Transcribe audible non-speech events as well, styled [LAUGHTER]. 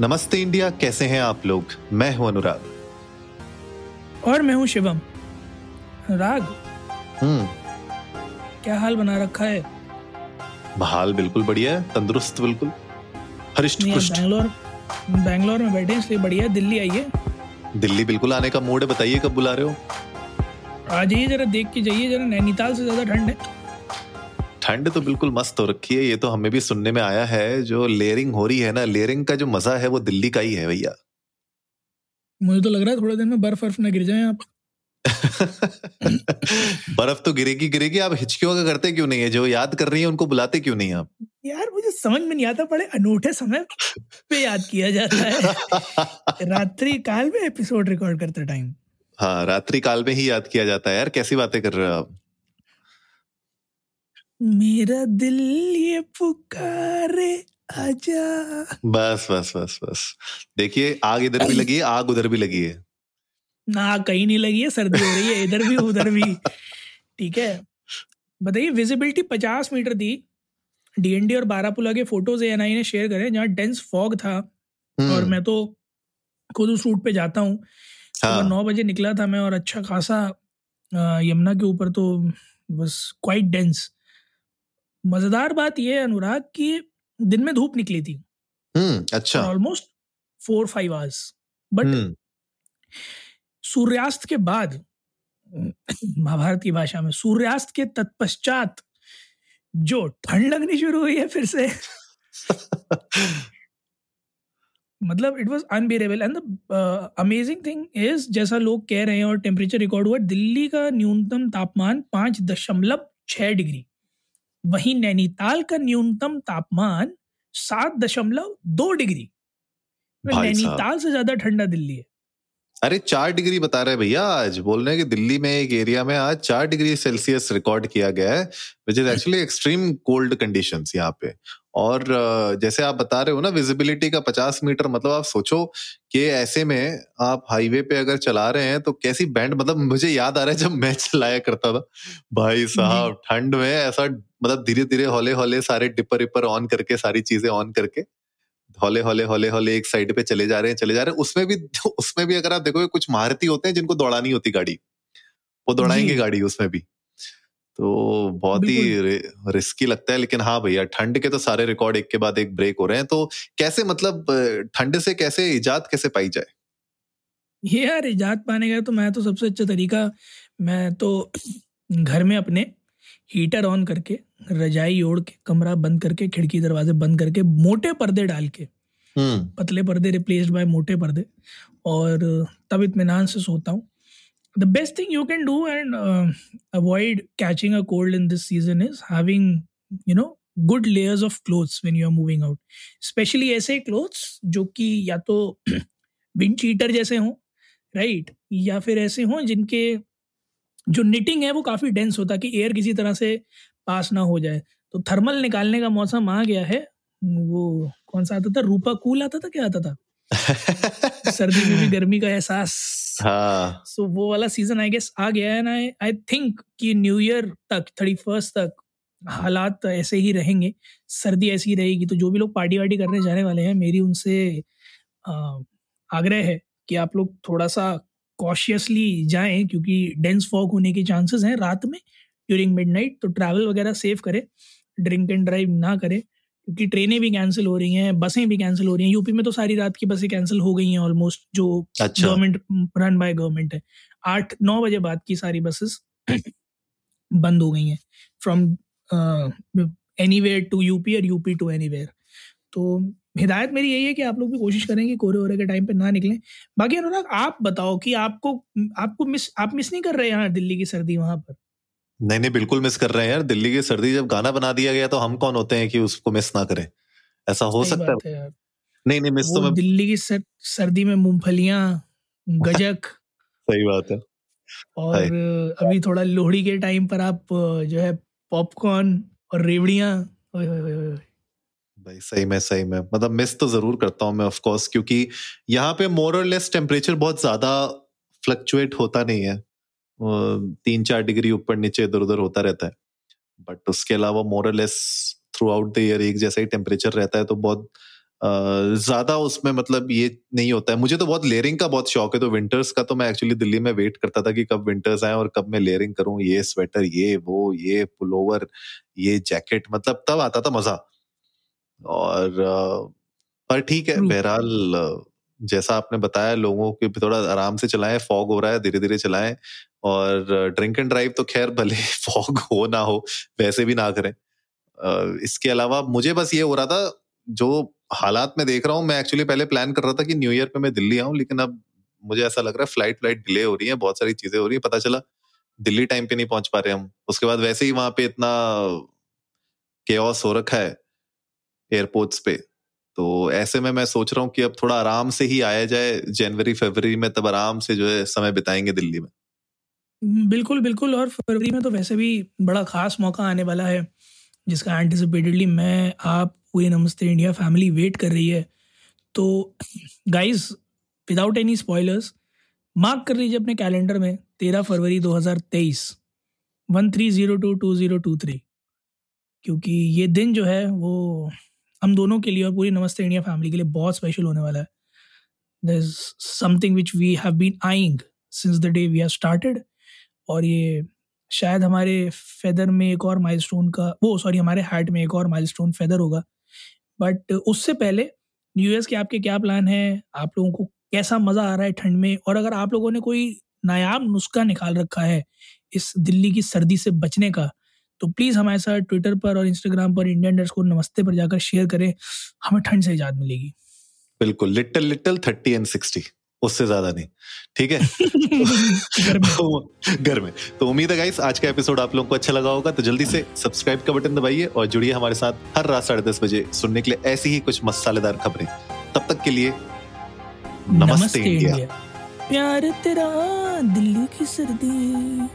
नमस्ते इंडिया कैसे हैं आप लोग? मैं हूँ अनुराग। और मैं हूँ शिवम। राग? हम्म। क्या हाल बना रखा है? हाल बिल्कुल बढ़िया है तंदुरुस्त बिल्कुल। हरिष्ट पुष्ट। बैंगलोर बैंगलोर में बैठे हैं इसलिए बढ़िया दिल्ली आइए। दिल्ली बिल्कुल आने का मूड है बताइए कब बुला रहे हो? आ जाइए जरा देख के जाइए जरा नैनीताल से ज़्यादा ठंड है। ठंड तो बिल्कुल मस्त हो रखी है ये तो हमें भी सुनने में आया है जो लेयरिंग हो रही है ना लेयरिंग का जो मज़ा है वो दिल्ली का ही है भैया। मुझे तो लग रहा है थोड़े दिन में बर्फ़ वर्फ न गिर जाए आप [LAUGHS] बर्फ़ तो गिरेगी गिरेगी आप हिचकियों का करते क्यों नहीं है? जो याद कर रही है उनको बुलाते क्यों नहीं आप? यार मुझे समझ में नहीं आता बड़े अनूठे समय पे याद किया जाता है। [LAUGHS] रात्रि काल में एपिसोड रिकॉर्ड करते टाइम हाँ रात्रि काल में ही याद किया जाता है यार कैसी बातें कर रहे हो आप? मेरा दिल ये पुकारे आजा। बस बस बस बस। देखिए आग इधर भी लगी है आग उधर भी लगी है। ना कहीं नहीं लगी है सर्दी हो रही है इधर भी उधर भी। ठीक है। बताइए विजिबिलिटी पचास मीटर थी डीएनडी और बारापुला के फ़ोटोज़ एएनआई ने शेयर करे जहाँ डेंस फॉग था। हम्म, और मैं तो खुद उस रूट पे जाता हूँ। हाँ। नौ बजे निकला था मैं और अच्छा खासा यमुना के ऊपर तो बस क्वाइट डेंस मज़ेदार बात यह है अनुराग कि दिन में धूप निकली थी। हम्म अच्छा। Almost four five hours but सूर्यास्त के बाद [CLEARS THROAT] महाभारत की भाषा में सूर्यास्त के तत्पश्चात जो ठंड लगनी शुरू हुई है फिर से। [LAUGHS] मतलब it was unbearable and the amazing thing is जैसा लोग कह रहे हैं और टेम्परेचर रिकॉर्ड हुआ दिल्ली का न्यूनतम तापमान पाँच दशमलव छः डिग्री। वहीं नैनीताल का न्यूनतम तापमान सात दशमलव दो डिग्री। नैनीताल से ज़्यादा ठंडा दिल्ली है। अरे चार डिग्री बता रहे भैया आज। बोल रहे हैं कि दिल्ली में एक एरिया में आज चार डिग्री सेल्सियस रिकॉर्ड किया गया है which is actually extreme cold conditions यहाँ पे। और जैसे आप बता रहे हो ना विजिबिलिटी का पचास मीटर मतलब आप सोचो कि ऐसे में आप हाईवे पे अगर चला रहे हैं तो कैसी बैंड मतलब मुझे याद आ रहा है जब मैं चलाया करता था। भाई साहब ठंड में ऐसा मतलब धीरे धीरे हौले हौले सारे डिपर विपर ऑन करके सारी चीज़ें ऑन करके हौले हौले हौले हौले एक साइड पे चले जा रहे हैं चले जा रहे हैं। उसमें भी [LAUGHS] उसमें भी अगर आप देखोगे कुछ महारथी होते हैं जिनको दौड़ानी होती गाड़ी। वो दौड़ाएँगे गाड़ी उसमें भी। तो बहुत ही रि- रिस्की लगता है लेकिन हाँ भैया ठंड के तो सारे रिकॉर्ड एक के बाद एक ब्रेक हो रहे हैं। तो कैसे मतलब ठंड से कैसे इजाद कैसे पाई जाए? ये यार इजाद पाने का तो मैं तो सबसे अच्छा तरीका मैं तो [CLEARS THROAT] घर में अपने हीटर ऑन करके रजाई ओढ़ के कमरा बंद करके खिड़की दरवाजे बंद करके मोटे पर्दे डाल के हम्म। पतले पर्दे रिप्लेस्ड बाय मोटे पर्दे और तब इतमान से सोता हूँ। The best thing you can do and avoid catching a cold in this season is having you know good layers of clothes when you are moving out specially ऐसे क्लोथ्स जो कि या तो [CLEARS THROAT] विंड चीटर जैसे हों right right? या फिर ऐसे हों जिनके जो निटिंग है वो काफ़ी डेंस होता है कि एयर किसी तरह से पास ना हो जाए। तो थर्मल निकालने का मौसम आ गया है। वो कौन सा आता था? रूपा कूल आता था? क्या आता था? [LAUGHS] सर्दी में भी गर्मी का एहसास। हाँ। सो वो वाला सीज़न आई गेस आ गया है ना। आई थिंक कि न्यू ईयर तक थर्टी फ़र्स्ट तक हालात ऐसे ही रहेंगे। सर्दी ऐसी ही रहेगी तो जो भी लोग पार्टी वार्टी करने जाने वाले हैं मेरी उनसे आग्रह है कि आप लोग थोड़ा सा कॉशियसली जाएँ क्योंकि डेंस फॉग होने के चांसेस हैं रात में ड्यूरिंग मिडनाइट तो ट्रैवल वगैरह सेफ़ करें ड्रिंक एंड ड्राइव ना करें क्योंकि ट्रेनें भी कैंसिल हो रही हैं बसें भी कैंसिल हो रही हैं। यूपी में तो सारी रात की बसें कैंसिल हो गई हैं ऑलमोस्ट जो गवर्नमेंट रन बाय गवर्नमेंट है। आठ नौ बजे बाद की सारी बसेस [CLEARS THROAT] बंद हो गई हैं। From anywhere to UP और यूपी टू एनी वेयर तो हिदायत मेरी यही है कि आप लोग भी कोशिश करें कि कोरे वोरे के टाइम पे ना निकलें। बाकी अनुराग आप बताओ कि आपको आपको मिस आप मिस नहीं कर रहे यहाँ दिल्ली की सर्दी वहाँ पर? नहीं नहीं बिल्कुल मिस कर रहे हैं यार। दिल्ली की सर्दी जब गाना बना दिया गया तो हम कौन होते हैं कि उसको मिस ना करें? ऐसा हो सकता है। यार। नहीं नहीं मिस तो मैं दिल्ली की सर, सर्दी में मूंगफलियाँ गजक। [LAUGHS] सही बात है। और अभी थोड़ा लोहड़ी के टाइम पर आप जो है पॉपकॉर्न और रेवड़ियाँ। भाई, सही में सही में। मतलब मिस तो ज़रूर करता हूँ मैं ऑफ़ कोर्स क्योंकि यहाँ पे मोर लेस टेम्परेचर बहुत ज़्यादा फ्लक्चुएट होता नहीं है। तीन चार डिग्री ऊपर नीचे इधर उधर होता रहता है। बट उसके अलावा more less throughout the year एक जैसा ही टेम्परेचर रहता है तो बहुत ज़्यादा उसमें मतलब ये नहीं होता है। मुझे तो बहुत लेयरिंग का बहुत शौक है तो विंटर्स का तो मैं एक्चुअली दिल्ली में वेट करता था कि कब विंटर्स आए और कब मैं लेयरिंग करूँ। ये स्वेटर ये वो, ये पुलोवर ये जैकेट मतलब तब आता था मज़ा। और पर ठीक है बहरहाल जैसा आपने बताया लोगों के थोड़ा आराम से चलाएँ फॉग हो रहा है धीरे धीरे चलाएँ और ड्रिंक एंड ड्राइव तो खैर भले फॉग [LAUGHS] हो ना हो वैसे भी ना करें। इसके अलावा मुझे बस ये हो रहा था जो हालात में देख रहा हूँ मैं एक्चुअली पहले प्लान कर रहा था कि न्यू ईयर पे मैं दिल्ली आऊँ लेकिन अब मुझे ऐसा लग रहा है फ़्लाइट फ़्लाइट डिले हो रही है बहुत सारी चीज़ें हो रही है पता चला दिल्ली टाइम पे नहीं पहुँच पा रहे हम। उसके बाद वैसे ही वहाँ पे इतना केओस हो रखा है एयरपोर्ट्स पे। तो ऐसे में मैं सोच रहा हूँ कि अब थोड़ा आराम से ही आया जाए, जनवरी, फरवरी में तब आराम से जो है समय बिताएँगे दिल्ली में। बिल्कुल बिल्कुल, और फरवरी में तो वैसे भी बड़ा खास मौका आने वाला है, जिसका एंटिसिपेटेडली मैं, आप पूरी नमस्ते इंडिया फैमिली वेट कर रही है। तो guys without any spoilers mark कर लीजिए अपने कैलेंडर में, तेरह फरवरी 2023 one three zero two two zero two three क्योंकि ये दिन जो है वो हम दोनों के लिए और पूरी नमस्ते इंडिया फैमिली के लिए बहुत स्पेशल होने वाला है। There is something which we have been eyeing since the day we have started और ये शायद हमारे फेदर में एक और माइलस्टोन का, वो सॉरी हमारे हार्ट में एक और माइलस्टोन फेदर होगा। बट उससे पहले न्यू ईयर्स के आपके क्या प्लान है? आप लोगों को कैसा मज़ा आ रहा है ठंड में? और अगर आप लोगों ने कोई नायाब नुस्खा निकाल रखा है इस दिल्ली की सर्दी से बचने का तो प्लीज़ हमारे साथ ट्विटर पर और इंस्टाग्राम पर इंडियन को नमस्ते पर जाकर शेयर करें हमें ठंड से इजाद मिलेगी। बिल्कुल little little thirty and sixty उससे ज़्यादा नहीं ठीक है? [LAUGHS] घर में। तो उम्मीद है गाइस आज का एपिसोड आप लोगों को अच्छा लगा होगा तो जल्दी से सब्सक्राइब का बटन दबाइए और जुड़िए हमारे साथ हर रात साढ़े दस बजे सुनने के लिए ऐसी ही कुछ मसालेदार खबरें। तब तक के लिए नमस्ते, नमस्ते इंडिया प्यार तेरा दिल्ली की सर्दी।